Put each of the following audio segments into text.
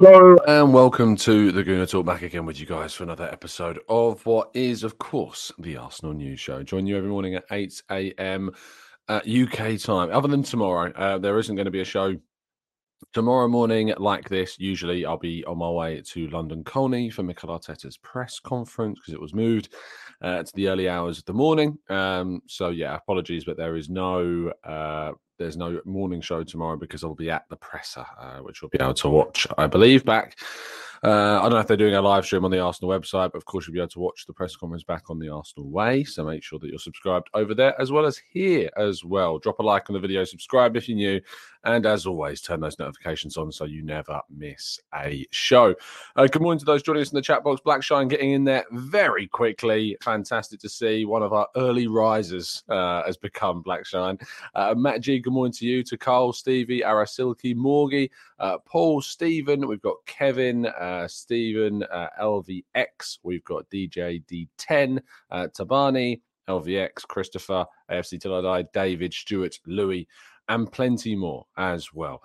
Hello and welcome to the Gooner Talk back again with you guys for another episode of what is, of course, the Arsenal News Show. Join you every morning at 8 a.m. UK time. Other than tomorrow, uh, there isn't going to be a show tomorrow morning like this. Usually, I'll be on my way to London Colney for Mikel Arteta's press conference because it was moved uh, to the early hours of the morning. Um, so yeah, apologies, but there is no uh, there's no morning show tomorrow because I'll be at the presser, uh, which we'll be able to watch, I believe, back. Uh, I don't know if they're doing a live stream on the Arsenal website, but of course, you'll be able to watch the press conference back on the Arsenal way. So make sure that you're subscribed over there as well as here as well. Drop a like on the video, subscribe if you're new, and as always, turn those notifications on so you never miss a show. Uh, good morning to those joining us in the chat box. Blackshine getting in there very quickly. Fantastic to see one of our early risers uh, has become Blackshine. Uh, Matt G, good morning to you, to Carl, Stevie, Arasilki, Morgie, uh, Paul, Stephen. We've got Kevin, uh, Stephen, uh, LVX. We've got DJ D10, uh, Tabani, LVX, Christopher, AFC Till I Die, David, Stewart, Louis, and plenty more as well.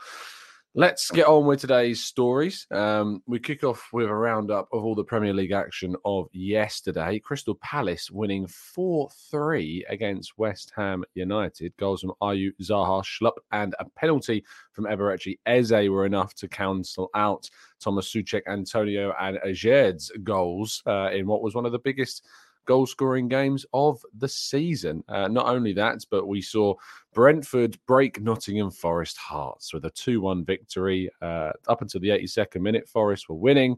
Let's get on with today's stories. Um, we kick off with a roundup of all the Premier League action of yesterday. Crystal Palace winning 4 3 against West Ham United. Goals from Ayew, Zaha, Schlupp, and a penalty from Eberechi Eze were enough to cancel out Thomas Soucek, Antonio, and Aguerd's goals uh, in what was one of the biggest goal scoring games of the season. Uh, not only that, but we saw Brentford break Nottingham Forest hearts with a 2 1 victory. Uh, up until the 82nd minute, Forest were winning.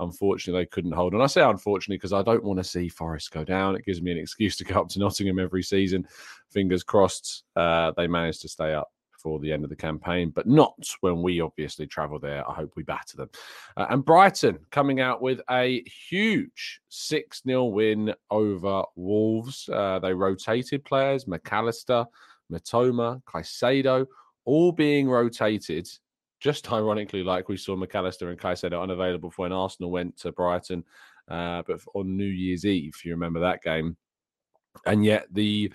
Unfortunately, they couldn't hold on. I say unfortunately because I don't want to see Forest go down. It gives me an excuse to go up to Nottingham every season. Fingers crossed uh, they managed to stay up before the end of the campaign, but not when we obviously travel there. I hope we batter them. Uh, and Brighton coming out with a huge 6 0 win over Wolves. Uh, they rotated players, McAllister, Mitoma, Caicedo, all being rotated. Just ironically, like we saw Mac Allister and Caicedo unavailable for when Arsenal went to Brighton, uh, but on New Year's Eve, if you remember that game. And yet the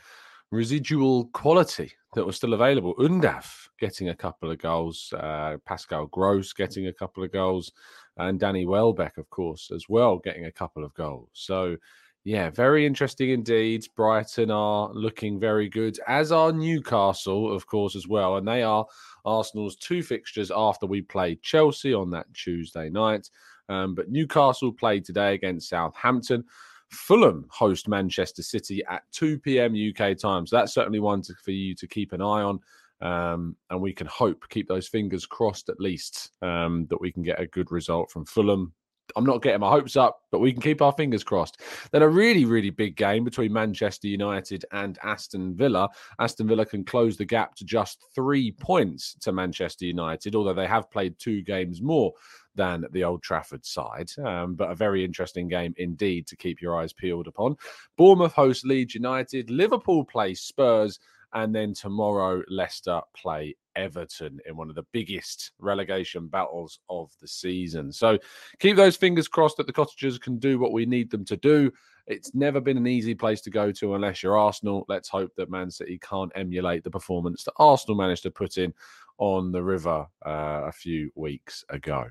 residual quality that was still available. Undav getting a couple of goals, uh, Pascal Gross getting a couple of goals, and Danny Welbeck, of course, as well, getting a couple of goals. So, yeah, very interesting indeed. Brighton are looking very good, as are Newcastle, of course, as well. And they are Arsenal's two fixtures after we played Chelsea on that Tuesday night. Um, but Newcastle played today against Southampton. Fulham host Manchester City at 2 p.m. UK time. So that's certainly one to, for you to keep an eye on. Um, and we can hope, keep those fingers crossed at least, um, that we can get a good result from Fulham. I'm not getting my hopes up, but we can keep our fingers crossed. Then a really, really big game between Manchester United and Aston Villa. Aston Villa can close the gap to just three points to Manchester United, although they have played two games more than the Old Trafford side. Um, but a very interesting game indeed to keep your eyes peeled upon. Bournemouth host Leeds United, Liverpool play Spurs, and then tomorrow Leicester play Everton in one of the biggest relegation battles of the season. So keep those fingers crossed that the Cottagers can do what we need them to do. It's never been an easy place to go to unless you're Arsenal. Let's hope that Man City can't emulate the performance that Arsenal managed to put in on the river uh, a few weeks ago.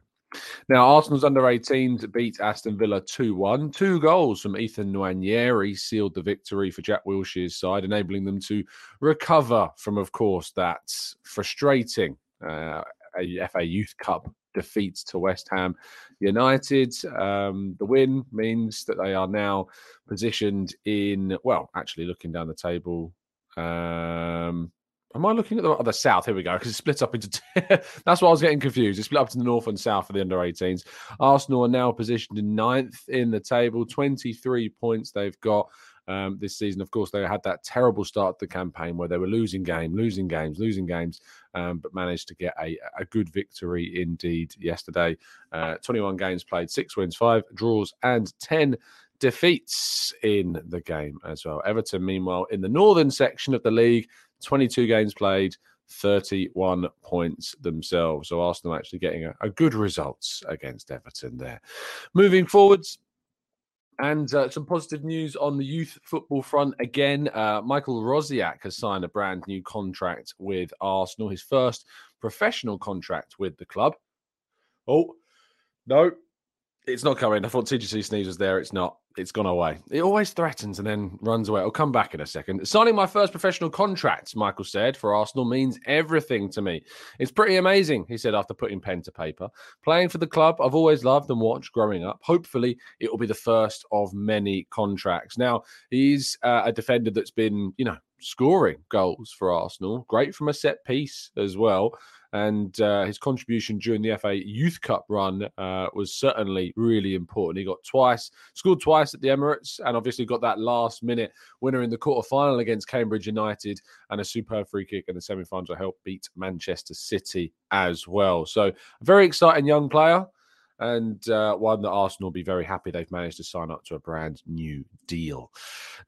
Now, Arsenal's under 18s beat Aston Villa 2 1. Two goals from Ethan Nwaneri sealed the victory for Jack Wilshere's side, enabling them to recover from, of course, that frustrating uh, FA Youth Cup defeat to West Ham United. Um, the win means that they are now positioned in, well, actually looking down the table. Um, Am I looking at the, the south? Here we go, because it's split up into. Two. That's why I was getting confused. It's split up to the north and south for the under 18s. Arsenal are now positioned in ninth in the table, 23 points they've got um, this season. Of course, they had that terrible start to the campaign where they were losing game, losing games, losing games, um, but managed to get a, a good victory indeed yesterday. Uh, 21 games played, six wins, five draws, and 10 defeats in the game as well. Everton, meanwhile, in the northern section of the league, 22 games played, 31 points themselves. So Arsenal actually getting a, a good results against Everton there. Moving forwards, and uh, some positive news on the youth football front again. Uh, Michael Rosiak has signed a brand new contract with Arsenal, his first professional contract with the club. Oh, no, it's not coming. I thought TGT Sneeze was there. It's not. It's gone away. It always threatens and then runs away. I'll come back in a second. Signing my first professional contract, Michael said, for Arsenal means everything to me. It's pretty amazing, he said after putting pen to paper. Playing for the club, I've always loved and watched growing up. Hopefully, it will be the first of many contracts. Now, he's uh, a defender that's been, you know, scoring goals for Arsenal. Great from a set piece as well and uh, his contribution during the FA Youth Cup run uh, was certainly really important. He got twice, scored twice at the Emirates, and obviously got that last minute winner in the quarter final against Cambridge United, and a superb free kick in the semi final to help beat Manchester City as well. So, a very exciting young player and uh, one that Arsenal will be very happy they've managed to sign up to a brand new deal.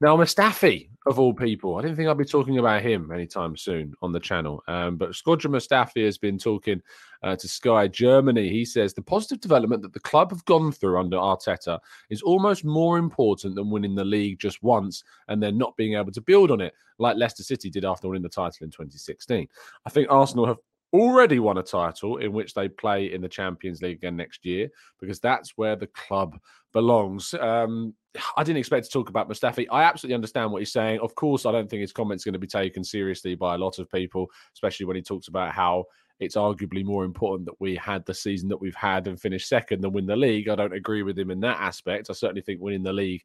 Now, Mustafi, of all people, I didn't think I'd be talking about him anytime soon on the channel, um, but Shkodran Mustafi has been talking uh, to Sky Germany. He says the positive development that the club have gone through under Arteta is almost more important than winning the league just once and then not being able to build on it, like Leicester City did after winning the title in 2016. I think Arsenal have already won a title in which they play in the Champions League again next year because that's where the club belongs. Um, I didn't expect to talk about Mustafi. I absolutely understand what he's saying. Of course, I don't think his comments are going to be taken seriously by a lot of people, especially when he talks about how it's arguably more important that we had the season that we've had and finished second than win the league. I don't agree with him in that aspect. I certainly think winning the league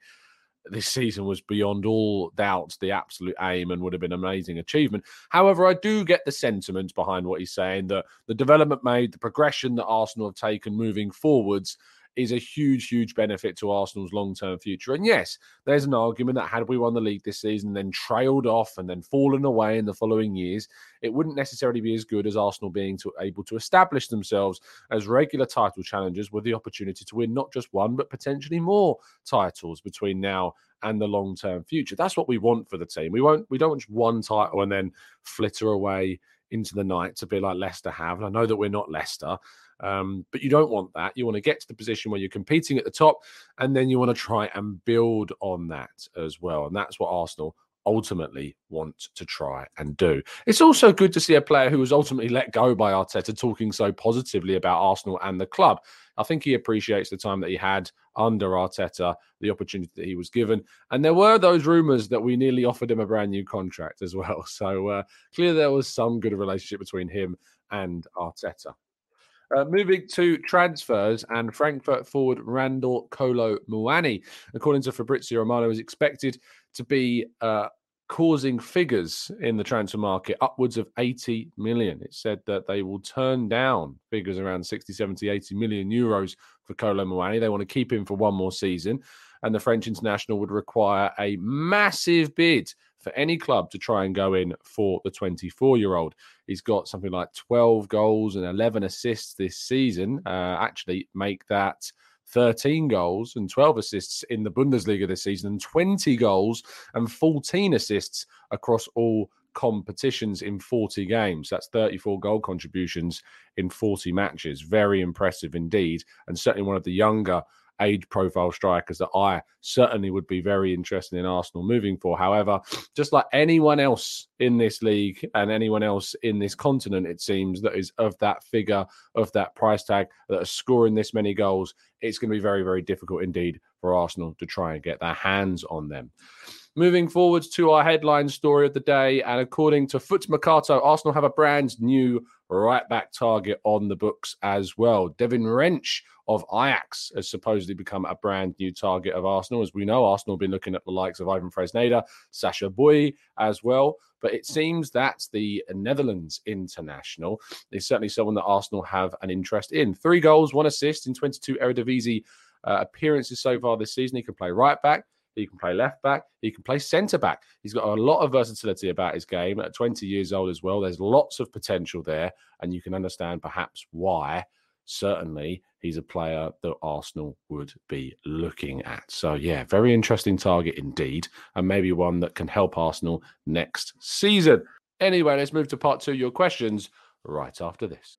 this season was beyond all doubts the absolute aim and would have been an amazing achievement. However, I do get the sentiment behind what he's saying that the development made, the progression that Arsenal have taken moving forwards is a huge, huge benefit to Arsenal's long term future. And yes, there's an argument that had we won the league this season, then trailed off and then fallen away in the following years, it wouldn't necessarily be as good as Arsenal being to, able to establish themselves as regular title challengers with the opportunity to win not just one, but potentially more titles between now and the long term future. That's what we want for the team. We won't we don't want one title and then flitter away into the night to be like Leicester have. And I know that we're not Leicester, um, but you don't want that. You want to get to the position where you're competing at the top, and then you want to try and build on that as well. And that's what Arsenal ultimately want to try and do. It's also good to see a player who was ultimately let go by Arteta talking so positively about Arsenal and the club. I think he appreciates the time that he had under Arteta, the opportunity that he was given. And there were those rumours that we nearly offered him a brand new contract as well. So uh, there was some good relationship between him and Arteta. Uh, moving to transfers and Frankfurt forward Randal Kolo Muani, according to Fabrizio Romano, is expected to be uh, causing figures in the transfer market upwards of 80 million. It said that they will turn down figures around 60, 70, 80 million euros for Kolo Muani. They want to keep him for one more season. And the French international would require a massive bid for any club to try and go in for the 24 year old. He's got something like 12 goals and 11 assists this season. Uh, actually, make that 13 goals and 12 assists in the Bundesliga this season, and 20 goals and 14 assists across all competitions in 40 games. That's 34 goal contributions in 40 matches. Very impressive indeed, and certainly one of the younger age profile strikers that I certainly would be very interested in Arsenal moving for. However, just like anyone else in this league and anyone else in this continent, it seems that is of that figure, of that price tag, that are scoring this many goals, it's going to be very, very difficult indeed for Arsenal to try and get their hands on them. Moving forwards to our headline story of the day, and according to Foot Mercato, Arsenal have a brand new right back target on the books as well. Devyne Rensch of Ajax has supposedly become a brand new target of Arsenal. As we know, Arsenal have been looking at the likes of Ivan Fresneda, Sacha Boey as well. But it seems that the Netherlands international is certainly someone that Arsenal have an interest in. Three goals, one assist in 22 Eredivisie uh, appearances so far this season. He can play right back. He can play left back. He can play centre back. He's got a lot of versatility about his game at 20 years old as well. There's lots of potential there, and you can understand perhaps why. Certainly, he's a player that Arsenal would be looking at. So, yeah, very interesting target indeed, and maybe one that can help Arsenal next season. Anyway, let's move to part two. Your questions right after this.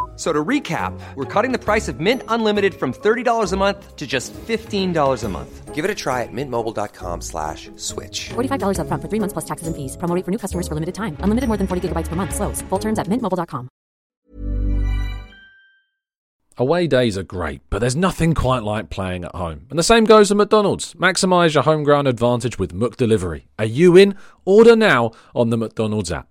So to recap, we're cutting the price of Mint Unlimited from $30 a month to just $15 a month. Give it a try at mintmobile.com slash switch. $45 up front for three months plus taxes and fees. Promo rate for new customers for limited time. Unlimited more than 40 gigabytes per month. Slows. Full terms at mintmobile.com. Away days are great, but there's nothing quite like playing at home. And the same goes for McDonald's. Maximise your home ground advantage with McDelivery. Are you in? Order now on the McDonald's app.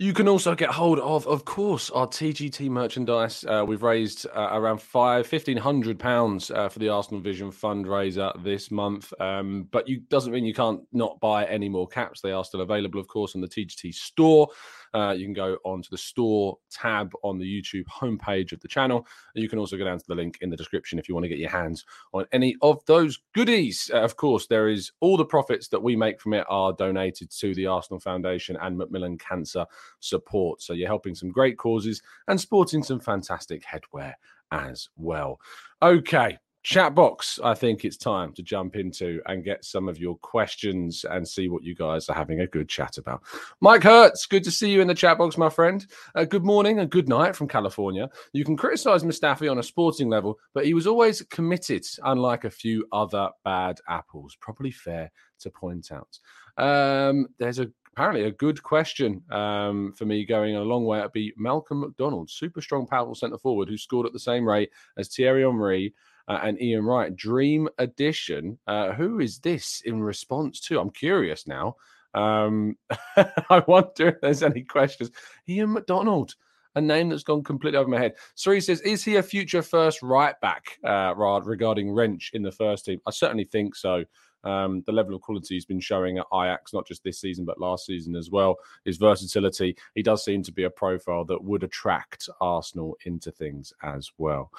You can also get hold of, of course, our TGT merchandise. Uh, we've raised uh, around five, fifteen hundred pounds uh, for the Arsenal Vision fundraiser this month. Um, but you doesn't mean you can't not buy any more caps. They are still available, of course, on the TGT store. Uh, you can go onto the store tab on the YouTube homepage of the channel. You can also go down to the link in the description if you want to get your hands on any of those goodies. Uh, of course, there is all the profits that we make from it are donated to the Arsenal Foundation and Macmillan Cancer Support. So you're helping some great causes and sporting some fantastic headwear as well. Okay, chat box i think it's time to jump into and get some of your questions and see what you guys are having a good chat about. Mike hertz good to see you in the chat box my friend. Uh, good morning and good night from california. You can criticize mustafi on a sporting level but he was always committed unlike a few other bad apples. Probably fair to point out. Um, there's a apparently a good question um, for me going a long way. It'd be Malcolm McDonald, super strong, powerful centre forward who scored at the same rate as Thierry Henry uh, and Ian Wright. Dream Edition. Uh, who is this in response to? I'm curious now. Um, I wonder if there's any questions. Ian McDonald, a name that's gone completely over my head. Sri says, is he a future first right back, uh, Rad, regarding Rensch in the first team? I certainly think so. Um, the level of quality he's been showing at Ajax, not just this season, but last season as well, his versatility. He does seem to be a profile that would attract Arsenal into things as well.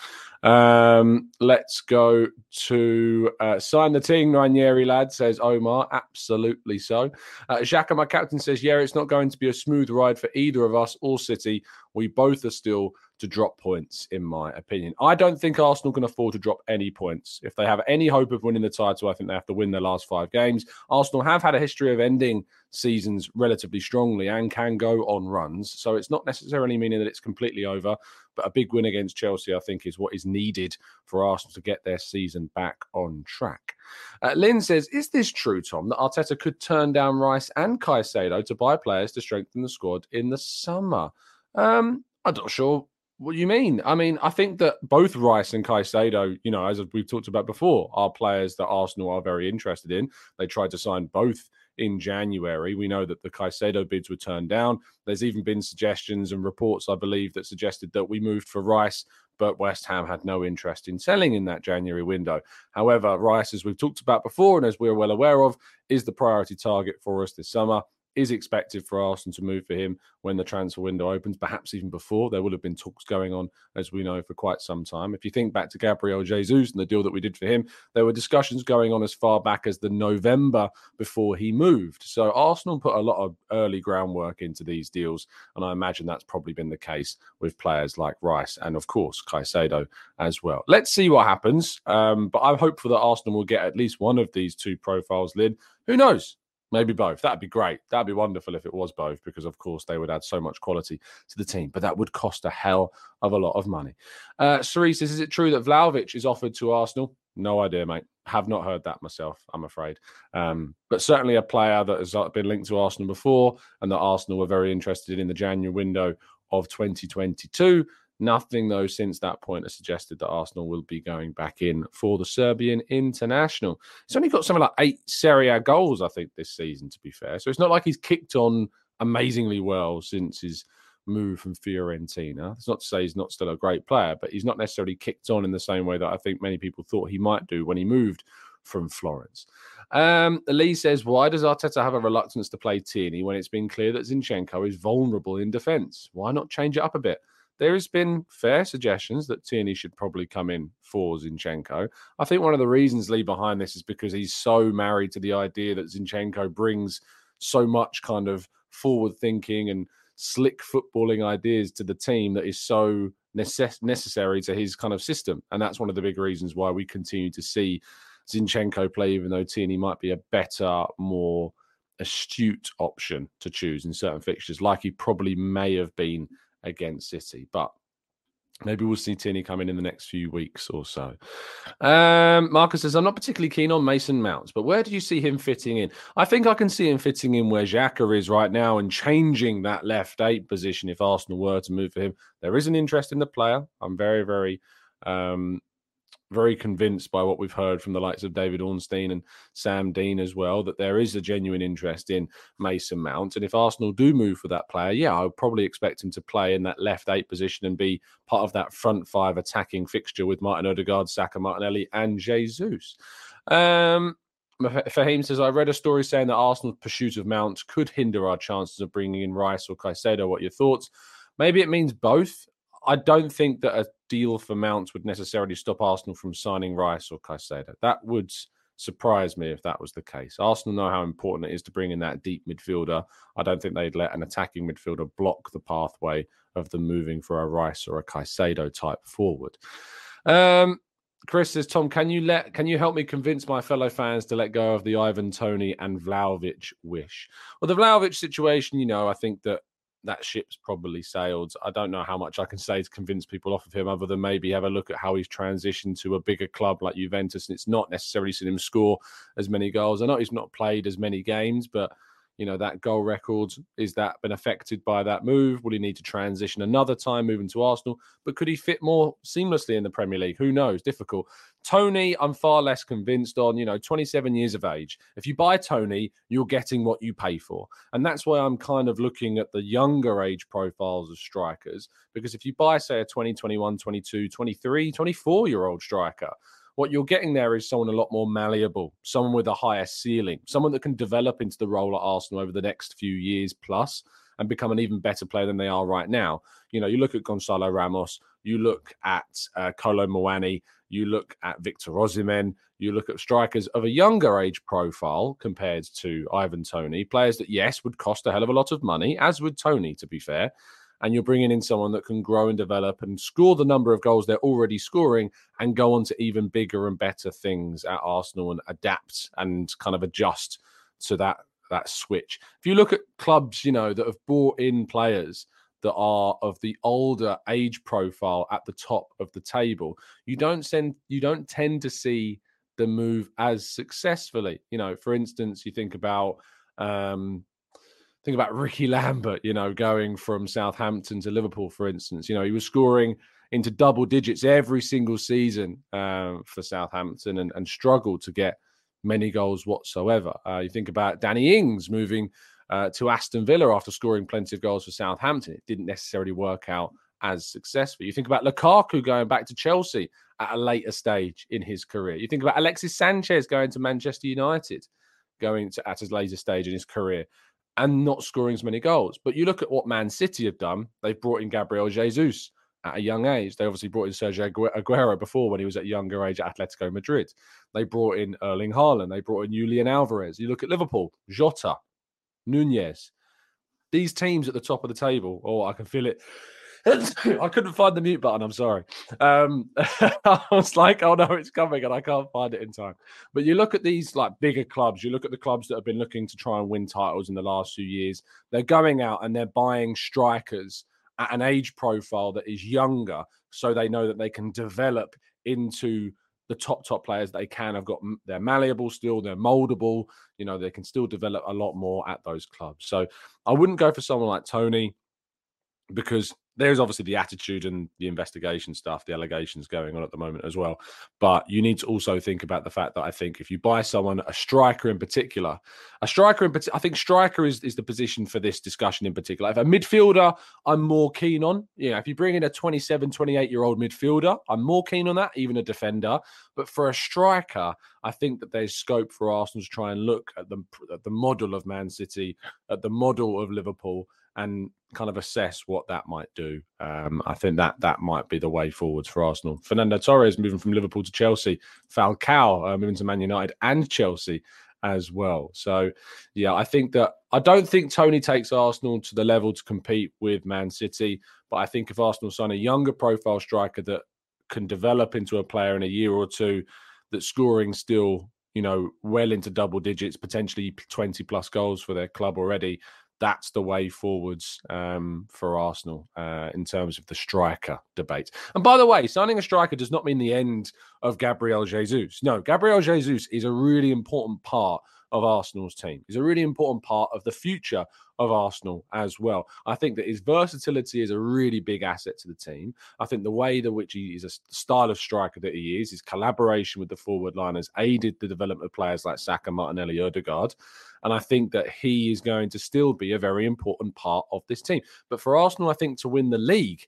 Um, let's go to uh, sign the team, Ranieri lad, says Omar. Absolutely so. Uh, my captain, says, Yeah, it's not going to be a smooth ride for either of us or City. We both are still to drop points, in my opinion. I don't think Arsenal can afford to drop any points. If they have any hope of winning the title, I think they have to win their last five games. Arsenal have had a history of ending seasons relatively strongly and can go on runs. So it's not necessarily meaning that it's completely over, but a big win against Chelsea, I think, is what is needed for Arsenal to get their season back on track. Uh, Lynn says, Is this true, Tom, that Arteta could turn down Rice and Caicedo to buy players to strengthen the squad in the summer? Um, I'm not sure what do you mean? I mean, I think that both Rice and Caicedo, you know, as we've talked about before, are players that Arsenal are very interested in. They tried to sign both in January. We know that the Caicedo bids were turned down. There's even been suggestions and reports, I believe, that suggested that we moved for Rice, but West Ham had no interest in selling in that January window. However, Rice, as we've talked about before and as we're well aware of, is the priority target for us this summer is expected for Arsenal to move for him when the transfer window opens, perhaps even before. There will have been talks going on, as we know, for quite some time. If you think back to Gabriel Jesus and the deal that we did for him, there were discussions going on as far back as the November before he moved. So Arsenal put a lot of early groundwork into these deals, and I imagine that's probably been the case with players like Rice and, of course, Caicedo as well. Let's see what happens, um, but I'm hopeful that Arsenal will get at least one of these two profiles, Lid. Who knows? Maybe both. That'd be great. That'd be wonderful if it was both, because of course they would add so much quality to the team. But that would cost a hell of a lot of money. Uh, Cerise is it true that Vlahovic is offered to Arsenal? No idea, mate. Have not heard that myself, I'm afraid. Um, but certainly a player that has uh, been linked to Arsenal before and that Arsenal were very interested in the January window of 2022. Nothing, though, since that point has suggested that Arsenal will be going back in for the Serbian international. He's only got something like eight Serie A goals, I think, this season, to be fair. So it's not like he's kicked on amazingly well since his move from Fiorentina. It's not to say he's not still a great player, but he's not necessarily kicked on in the same way that I think many people thought he might do when he moved from Florence. Um, Lee says, why does Arteta have a reluctance to play Tierney when it's been clear that Zinchenko is vulnerable in defence? Why not change it up a bit? There has been fair suggestions that Tierney should probably come in for Zinchenko. I think one of the reasons Lee behind this is because he's so married to the idea that Zinchenko brings so much kind of forward thinking and slick footballing ideas to the team that is so necess- necessary to his kind of system. And that's one of the big reasons why we continue to see Zinchenko play, even though Tierney might be a better, more astute option to choose in certain fixtures, like he probably may have been against City. But maybe we'll see Tierney come in in the next few weeks or so. Um, Marcus says, I'm not particularly keen on Mason Mounts, but where do you see him fitting in? I think I can see him fitting in where Xhaka is right now and changing that left eight position if Arsenal were to move for him. There is an interest in the player. I'm very, very um, very convinced by what we've heard from the likes of David Ornstein and Sam Dean as well that there is a genuine interest in Mason Mount. And if Arsenal do move for that player, yeah, I would probably expect him to play in that left eight position and be part of that front five attacking fixture with Martin Odegaard, Saka, Martinelli, and Jesus. Um, Fahim says, I read a story saying that Arsenal's pursuit of Mount could hinder our chances of bringing in Rice or Caicedo. What are your thoughts? Maybe it means both. I don't think that a deal for Mounts would necessarily stop Arsenal from signing Rice or Caicedo. That would surprise me if that was the case. Arsenal know how important it is to bring in that deep midfielder. I don't think they'd let an attacking midfielder block the pathway of them moving for a Rice or a Caicedo type forward. Um, Chris says, Tom, can you let can you help me convince my fellow fans to let go of the Ivan Toney and Vlahovic wish? Well, the Vlahovic situation, you know, I think that that ship's probably sailed. I don't know how much I can say to convince people off of him, other than maybe have a look at how he's transitioned to a bigger club like Juventus. And it's not necessarily seen him score as many goals. I know he's not played as many games, but you know that goal record is that been affected by that move? Will he need to transition another time moving to arsenal? But could he fit more seamlessly in the premier league? Who knows? Difficult. Toney i'm far less convinced on you know 27 years of age. If you buy toney you're getting what you pay for. And that's why i'm kind of looking at the younger age profiles of strikers because if you buy say a 20 21 22 23 24 year old striker what you're getting there is someone a lot more malleable, someone with a higher ceiling, someone that can develop into the role at Arsenal over the next few years plus and become an even better player than they are right now. You know, you look at Gonzalo Ramos, you look at uh, Muani, you look at Victor Osimhen, you look at strikers of a younger age profile compared to Ivan Toney, players that, yes, would cost a hell of a lot of money, as would Toney, to be fair. And you're bringing in someone that can grow and develop and score the number of goals they're already scoring and go on to even bigger and better things at Arsenal and adapt and kind of adjust to that that switch. If you look at clubs, you know, that have brought in players that are of the older age profile at the top of the table, you don't send you don't tend to see the move as successfully. You know, for instance, you think about um think about Ricky Lambert, you know, going from Southampton to Liverpool, for instance. You know, he was scoring into double digits every single season um, for Southampton and, and struggled to get many goals whatsoever. Uh, you think about Danny Ings moving uh, to Aston Villa after scoring plenty of goals for Southampton. It didn't necessarily work out as successful. You think about Lukaku going back to Chelsea at a later stage in his career. You think about Alexis Sanchez going to Manchester United, going to at his later stage in his career and not scoring as many goals. But you look at what Man City have done. They've brought in Gabriel Jesus at a young age. They obviously brought in Sergio Aguero before when he was at a younger age at Atletico Madrid. They brought in Erling Haaland. They brought in Julian Alvarez. You look at Liverpool, Jota, Nunez. These teams at the top of the table. Oh, I can feel it. I couldn't find the mute button. I'm sorry. Um, I was like, oh no, it's coming, and I can't find it in time. But you look at these like bigger clubs. You look at the clubs that have been looking to try and win titles in the last few years. They're going out and they're buying strikers at an age profile that is younger, so they know that they can develop into the top top players they can have got they're malleable still they're moldable you know they can still develop a lot more at those clubs so i wouldn't go for someone like toney because there's obviously the attitude and the investigation stuff, the allegations going on at the moment as well. But you need to also think about the fact that I think if you buy someone, a striker in particular, a striker in particular, I think striker is, is the position for this discussion in particular. If a midfielder, I'm more keen on. Yeah, if you bring in a 27, 28 year old midfielder, I'm more keen on that, even a defender. But for a striker, I think that there's scope for Arsenal to try and look at the, at the model of Man City, at the model of Liverpool and kind of assess what that might do. Um, I think that that might be the way forwards for Arsenal. Fernando Torres moving from Liverpool to Chelsea, Falcao uh, moving to Man United and Chelsea as well. So, yeah, I think that I don't think Toney takes Arsenal to the level to compete with Man City, but I think if Arsenal sign a younger profile striker that can develop into a player in a year or two, that scoring still you know, well into double digits, potentially 20 plus goals for their club already, that's the way forwards um, for Arsenal uh, in terms of the striker debate. And by the way, signing a striker does not mean the end of Gabriel Jesus. No, Gabriel Jesus is a really important part of Arsenal's team. He's a really important part of the future of Arsenal as well. I think that his versatility is a really big asset to the team. I think the way that which he is a style of striker that he is, his collaboration with the forward line has aided the development of players like Saka, Martinelli, Odegaard. And I think that he is going to still be a very important part of this team. But for Arsenal, I think to win the league,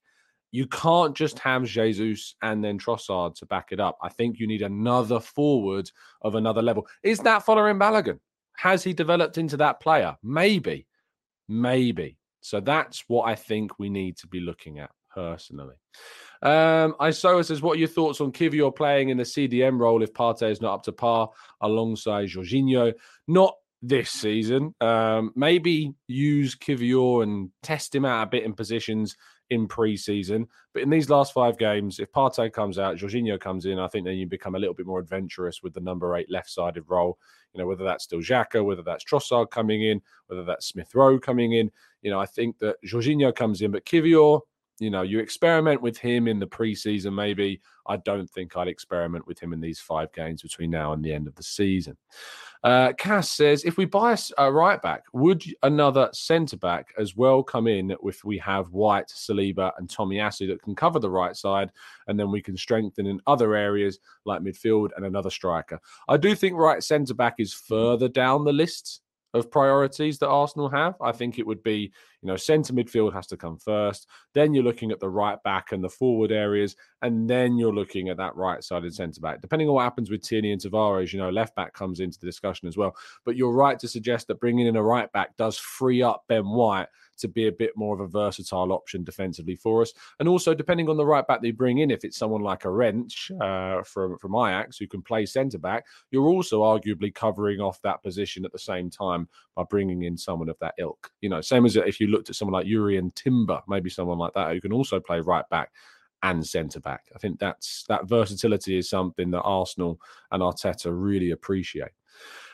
you can't just have Jesus and then Trossard to back it up. I think you need another forward of another level. Is that following Balogun? Has he developed into that player? Maybe. Maybe. So that's what I think we need to be looking at personally. Um, Isoa says, What are your thoughts on Kiwior playing in the CDM role if Partey is not up to par alongside Jorginho? Not this season. Um, maybe use Kiwior and test him out a bit in positions in pre-season. But in these last five games, if Partey comes out, Jorginho comes in, I think then you become a little bit more adventurous with the number eight left-sided role. You know, whether that's still Xhaka, whether that's Trossard coming in, whether that's Smith Rowe coming in. You know, I think that Jorginho comes in, but Kiwior, you know, you experiment with him in the preseason, maybe. I don't think I'd experiment with him in these five games between now and the end of the season. Uh, Cass says, if we buy a right back, would another centre back as well come in if we have White, Saliba, and Tomiyasu that can cover the right side, and then we can strengthen in other areas like midfield and another striker? I do think right centre back is further down the list of priorities that Arsenal have. I think it would be, you know, centre midfield has to come first. Then you're looking at the right back and the forward areas, and then you're looking at that right sided centre back. Depending on what happens with Tierney and Tavares, you know, left back comes into the discussion as well. But you're right to suggest that bringing in a right back does free up Ben White to be a bit more of a versatile option defensively for us. And also, depending on the right back they bring in, if it's someone like a Rensch uh, from, from Ajax who can play centre back, you're also arguably covering off that position at the same time by bringing in someone of that ilk. You know, same as if you looked at someone like Jurrien Timber, maybe someone like that who can also play right back and centre back. I think that's that versatility is something that Arsenal and Arteta really appreciate.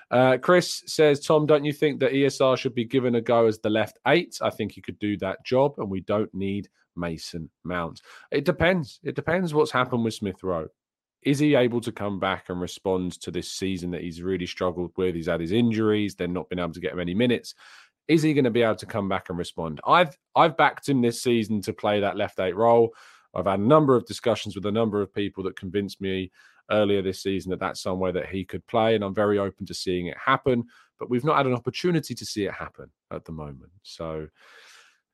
Uh, Chris says, Tom, don't you think that ESR should be given a go as the left eight? I think he could do that job, and we don't need Mason Mount. It depends. It depends what's happened with Smith Rowe. Is he able to come back and respond to this season that he's really struggled with? He's had his injuries, then not been able to get many minutes. Is he going to be able to come back and respond? I've I've backed him this season to play that left eight role. I've had a number of discussions with a number of people that convinced me earlier this season that that's somewhere that he could play, and I'm very open to seeing it happen. But we've not had an opportunity to see it happen at the moment, so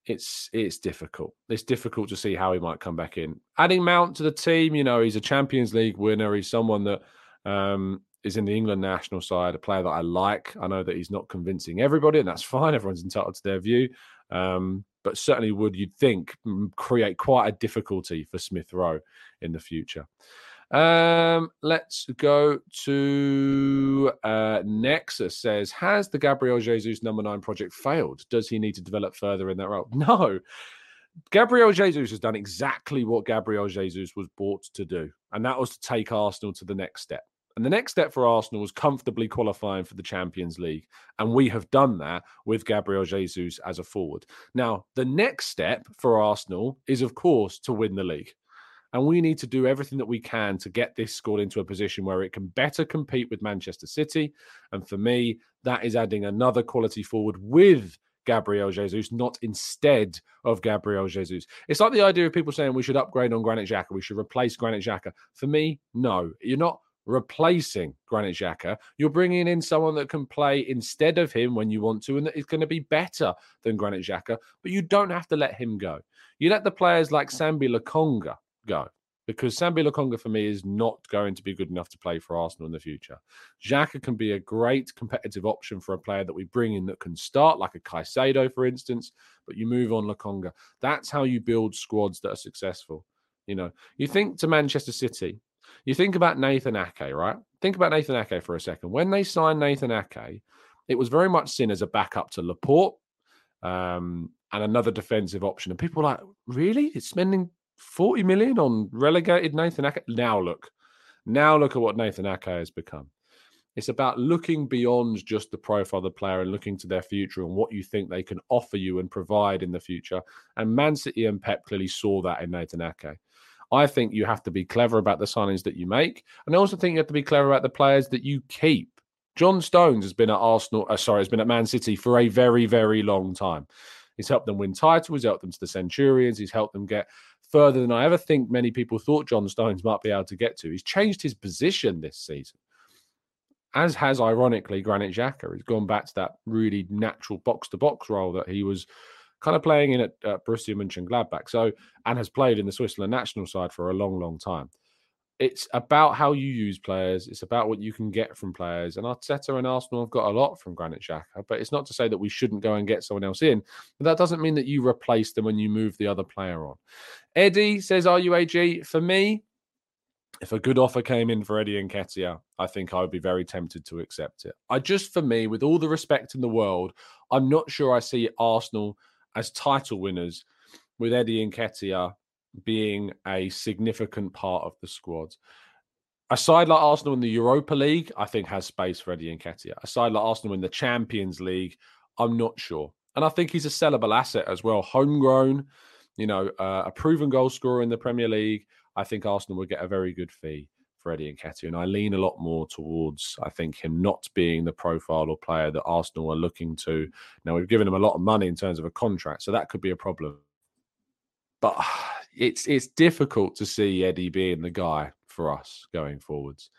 it's it's difficult. It's difficult to see how he might come back in. Adding Mount to the team, you know, he's a Champions League winner. He's someone that um, is in the England national side, a player that I like. I know that he's not convincing everybody, and that's fine. Everyone's entitled to their view. Um, but certainly would, you'd think, create quite a difficulty for Smith Rowe in the future. Um, let's go to uh, Nexus says, Has the Gabriel Jesus number nine project failed? Does he need to develop further in that role? No. Gabriel Jesus has done exactly what Gabriel Jesus was bought to do, and that was to take Arsenal to the next step. And the next step for Arsenal was comfortably qualifying for the Champions League. And we have done that with Gabriel Jesus as a forward. Now, the next step for Arsenal is, of course, to win the league. And we need to do everything that we can to get this squad into a position where it can better compete with Manchester City. And for me, that is adding another quality forward with Gabriel Jesus, not instead of Gabriel Jesus. It's like the idea of people saying we should upgrade on Granit Xhaka, we should replace Granit Xhaka. For me, no. You're not replacing Granit Xhaka. You're bringing in someone that can play instead of him when you want to, and that is going to be better than Granit Xhaka. But you don't have to let him go. You let the players like Sambi Lokonga go because Sambi Lokonga for me is not going to be good enough to play for Arsenal in the future. Xhaka can be a great competitive option for a player that we bring in that can start, like a Caicedo, for instance, but you move on Lokonga. That's how you build squads that are successful. You know, you think to Manchester City, you think about Nathan Ake, right? Think about Nathan Ake for a second. When they signed Nathan Ake, it was very much seen as a backup to Laporte um, and another defensive option. And people were like, really? It's spending 40 million on relegated Nathan Ake? Now look. Now look at what Nathan Ake has become. It's about looking beyond just the profile of the player and looking to their future and what you think they can offer you and provide in the future. And Man City and Pep clearly saw that in Nathan Ake. I think you have to be clever about the signings that you make. And I also think you have to be clever about the players that you keep. John Stones has been at Arsenal, uh, sorry, has been at Man City for a very, very long time. He's helped them win titles, he's helped them to the Centurions, he's helped them get further than I ever think many people thought John Stones might be able to get to. He's changed his position this season, as has ironically Granit Xhaka. He's gone back to that really natural box to box role that he was kind of playing in at, at Borussia Mönchengladbach. So, and has played in the Switzerland national side for a long, long time. It's about how you use players. It's about what you can get from players. And Arteta and Arsenal have got a lot from Granit Xhaka, but it's not to say that we shouldn't go and get someone else in. But that doesn't mean that you replace them when you move the other player on. Eddie says, "Are you AG?" For me, if a good offer came in for Eddie Nketiah, I think I would be very tempted to accept it. I just, for me, with all the respect in the world, I'm not sure I see Arsenal as title winners, with Eddie Nketiah being a significant part of the squad. A side like Arsenal in the Europa League, I think, has space for Eddie Nketiah. A side like Arsenal in the Champions League, I'm not sure. And I think he's a sellable asset as well. Homegrown, you know, uh, a proven goal scorer in the Premier League. I think Arsenal would get a very good fee. Freddie Nketiah. And I lean a lot more towards, I think, him not being the profile or player that Arsenal are looking to. Now, we've given him a lot of money in terms of a contract, so that could be a problem. But it's it's difficult to see Eddie being the guy for us going forwards.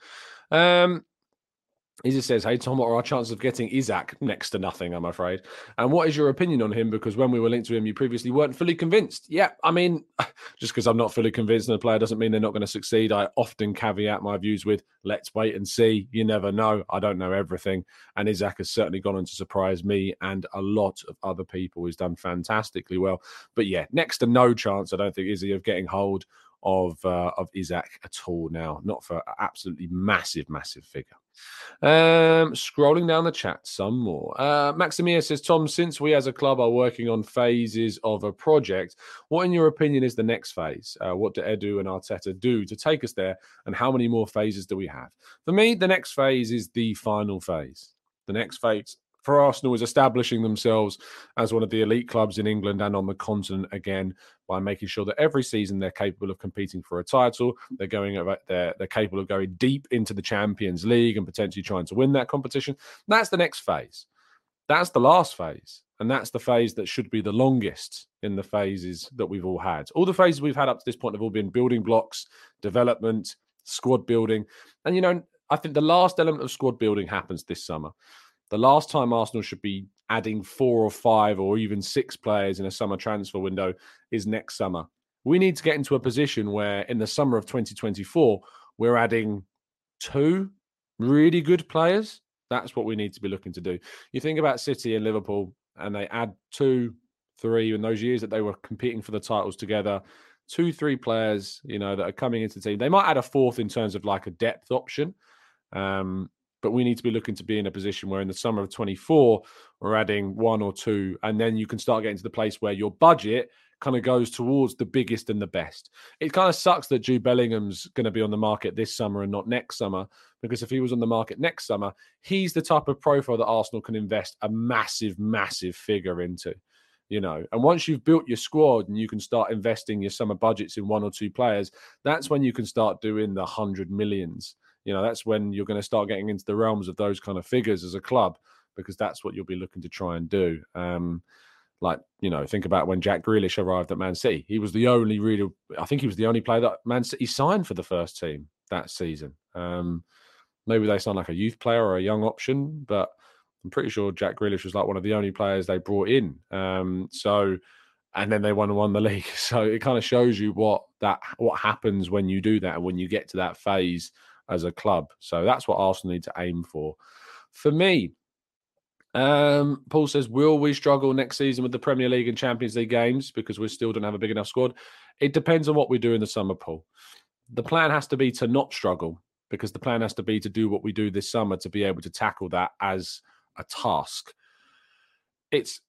Um, Izzy says, Hey, Tom, what are our chances of getting Isak? Next to nothing, I'm afraid. And what is your opinion on him? Because when we were linked to him, you previously weren't fully convinced. Yeah, I mean, just because I'm not fully convinced in a player doesn't mean they're not going to succeed. I often caveat my views with, let's wait and see. You never know. I don't know everything. And Isak has certainly gone on to surprise me and a lot of other people. He's done fantastically well. But yeah, next to no chance, I don't think, Izzy, of getting hold of uh, of Isak at all now. Not for absolutely massive, massive figure. Um, scrolling down the chat some more. Uh, Maximia says, Tom, since we as a club are working on phases of a project, what in your opinion is the next phase? Uh, what do Edu and Arteta do to take us there? And how many more phases do we have? For me, the next phase is the final phase. The next phase for Arsenal is establishing themselves as one of the elite clubs in England and on the continent again by making sure that every season they're capable of competing for a title. They're going they're they're capable of going deep into the Champions League and potentially trying to win that competition. That's the next phase. That's the last phase. And that's the phase that should be the longest in the phases that we've all had. All the phases we've had up to this point have all been building blocks, development, squad building. And, you know, I think the last element of squad building happens this summer. The last time Arsenal should be adding four or five or even six players in a summer transfer window is next summer. We need to get into a position where in the summer of 2024, we're adding two really good players. That's what we need to be looking to do. You think about City and Liverpool, and they add two, three in those years that they were competing for the titles together. Two, three players, you know, that are coming into the team. They might add a fourth in terms of like a depth option. Um, but we need to be looking to be in a position where in the summer of 24 we're adding one or two and then you can start getting to the place where your budget kind of goes towards the biggest and the best. It kind of sucks that Jude Bellingham's going to be on the market this summer and not next summer because if he was on the market next summer he's the type of profile that Arsenal can invest a massive massive figure into you know? And once you've built your squad and you can start investing your summer budgets in one or two players that's when you can start doing the hundred millions you know that's when you're going to start getting into the realms of those kind of figures as a club because that's what you'll be looking to try and do. Um, like you know, think about when Jack Grealish arrived at Man City. He was the only really, I think he was the only player that Man City signed for the first team that season. Um, maybe they signed like a youth player or a young option, but I'm pretty sure Jack Grealish was like one of the only players they brought in. Um, so, and then they won and won the league. So it kind of shows you what that what happens when you do that and when you get to that phase as a club. So that's what Arsenal need to aim for. For me, um, Paul says, Will we struggle next season with the Premier League and Champions League games because we still don't have a big enough squad? It depends on what we do in the summer, Paul. The plan has to be to not struggle because the plan has to be to do what we do this summer to be able to tackle that as a task. It's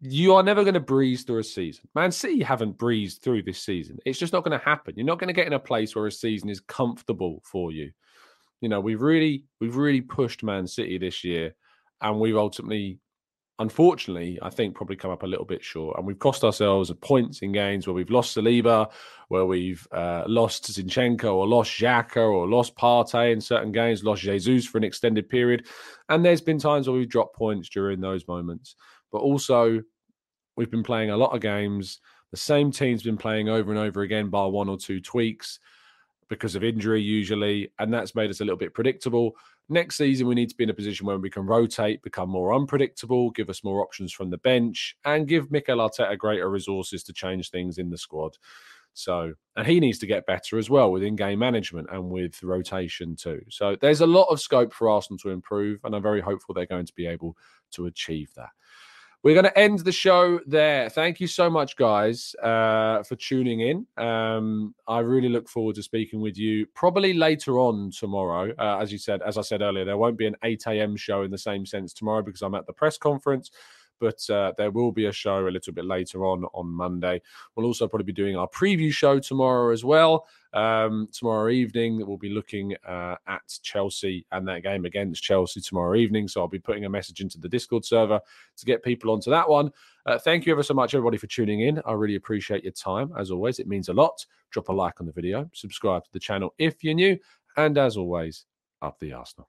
you are never going to breeze through a season. Man City haven't breezed through this season. It's just not going to happen. You're not going to get in a place where a season is comfortable for you. You know, we've really we've really pushed Man City this year and we've ultimately unfortunately, I think probably come up a little bit short. And we've cost ourselves points in games where we've lost Saliba, where we've uh, lost Zinchenko or lost Xhaka or lost Partey in certain games, lost Jesus for an extended period. And there's been times where we've dropped points during those moments but also we've been playing a lot of games. The same team's been playing over and over again, by one or two tweaks because of injury, usually, and that's made us a little bit predictable. Next season, we need to be in a position where we can rotate, become more unpredictable, give us more options from the bench, and give Mikel Arteta greater resources to change things in the squad. So, and he needs to get better as well with in game management and with rotation too. So, there's a lot of scope for Arsenal to improve, and I'm very hopeful they're going to be able to achieve that. We're going to end the show there. Thank you so much, guys, uh, for tuning in. Um, I really look forward to speaking with you probably later on tomorrow. Uh, as you said, as I said earlier, there won't be an 8 a.m. show in the same sense tomorrow because I'm at the press conference but uh, there will be a show a little bit later on on Monday. We'll also probably be doing our preview show tomorrow as well. Um, tomorrow evening, we'll be looking uh, at Chelsea and that game against Chelsea tomorrow evening. So I'll be putting a message into the Discord server to get people onto that one. Uh, thank you ever so much, everybody, for tuning in. I really appreciate your time. As always, it means a lot. Drop a like on the video, subscribe to the channel if you're new, and as always, up the Arsenal.